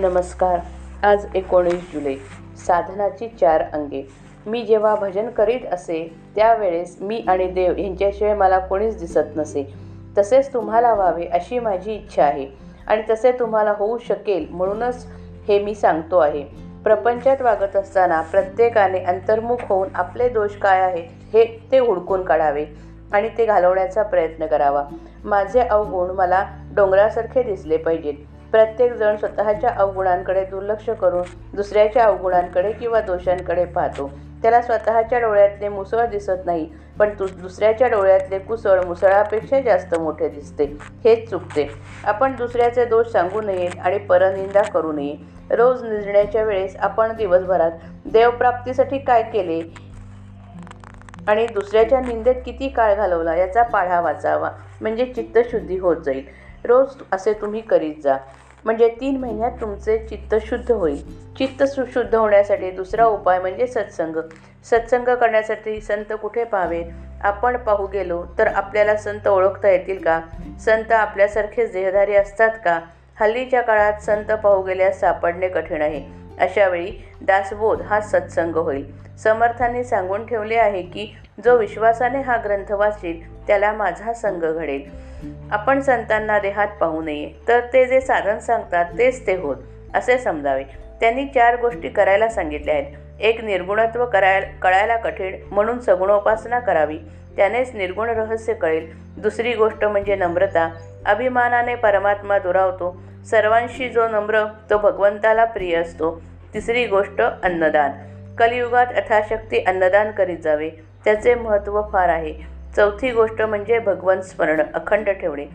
नमस्कार. आज एकोणीस जुलै. साधनाची चार अंगे. मी जेव्हा भजन करीत असे त्यावेळेस मी आणि देव यांच्याशिवाय मला कोणीच दिसत नसे. तसेच तुम्हाला व्हावे अशी माझी इच्छा आहे आणि तसे तुम्हाला होऊ शकेल म्हणूनच हे मी सांगतो आहे. प्रपंचात वागत असताना प्रत्येकाने अंतर्मुख होऊन आपले दोष काय आहेत हे ते हुडकून काढावे आणि ते घालवण्याचा प्रयत्न करावा. माझे अवगुण मला डोंगरासारखे दिसले पाहिजेत. प्रत्येकजण स्वतःच्या अवगुणांकडे दुर्लक्ष करून दुसऱ्याच्या अवगुणांकडे किंवा दोषांकडे पाहतो. त्याला स्वतःच्या डोळ्यातले मुसळ दिसत नाही पण तु दुसऱ्याच्या डोळ्यातले कुसळ मुसळापेक्षा जास्त मोठे दिसते. हेच चुकते. आपण दुसऱ्याचे दोष सांगू नयेत आणि परनिंदा करू नये. रोज निजण्याच्या वेळेस आपण दिवसभरात देवप्राप्तीसाठी काय केले आणि दुसऱ्याच्या निंदेत किती काळ घालवला याचा पाढा वाचावा. म्हणजे चित्तशुद्धी होत जाईल. रोज असे तुम्ही करीत जा. म्हणजे तीन महिन्यात तुमचे चित्त शुद्ध होईल. चित्त सुशुद्ध होण्यासाठी दुसरा उपाय म्हणजे सत्संग. सत्संग करण्यासाठी संत कुठे पाहावे? आपण पाहू गेलो तर आपल्याला संत ओळखता येतील का? संत आपल्यासारखेच देहधारी असतात का? हल्लीच्या काळात संत पाहू गेल्यास सापडणे कठीण आहे. अशावेळी दासबोध हा सत्संग होईल. समर्थांनी सांगून ठेवले आहे की जो विश्वासाने हा ग्रंथ वाचेल त्याला माझा संघ घडेल. आपण संतांना देहात पाहू नये. तर ते जे साधन सांगतात तेच ते होत असे समजावे. त्यांनी चार गोष्टी करायला सांगितल्या आहेत. एक निर्गुणत्व करायला कळायला कठीण म्हणून सगुणोपासना करावी. त्यानेच निर्गुण रहस्य कळेल. दुसरी गोष्ट म्हणजे नम्रता. अभिमानाने परमात्मा दुरावतो. सर्वांशी जो नम्र तो भगवंताला प्रिय असतो. तिसरी गोष्ट अन्नदान. कलियुगात यथाशक्ती अन्नदान करीत जावे त्याचे महत्त्व फार आहे. चौथी गोष्ट म्हणजे भगवंत स्मरण अखंड ठेवणे.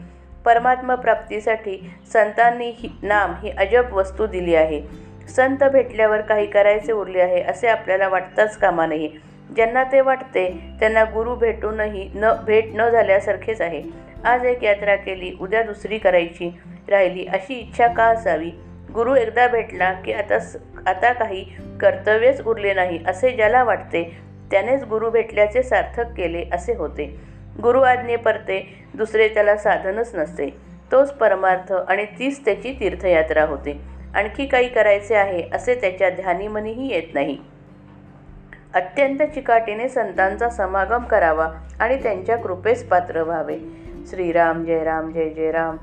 परमात्मप्राप्तीसाठी संतांनी ही नाम ही अजब वस्तू दिली आहे. संत भेटल्यावर काही करायचे उरले आहे असे आपल्याला वाटताच कामा नये. ज्यांना ते वाटते त्यांना गुरु भेटूनही न भेट न झाल्यासारखेच आहे. आज एक यात्रा केली उद्या दुसरी करायची. राहिली अशी इच्छा का असावी? गुरु एकदा भेटला की आता स- आता काही कर्तव्यच उरले नाही असे ज्याला वाटते त्यानेच गुरु भेटल्याचे सार्थक केले असे होते. गुरु आज्ञे परते दुसरे त्याला साधनच नसते. तोच परमार्थ आणि तीच त्याची तीर्थयात्रा होते. आणखी काही करायचे आहे असे त्याच्या ध्यानीमनीही येत नाही. अत्यंत चिकाटीने संतांचा समागम करावा आणि त्यांच्या कृपेस पात्र व्हावे. श्रीराम जय राम जय जय राम.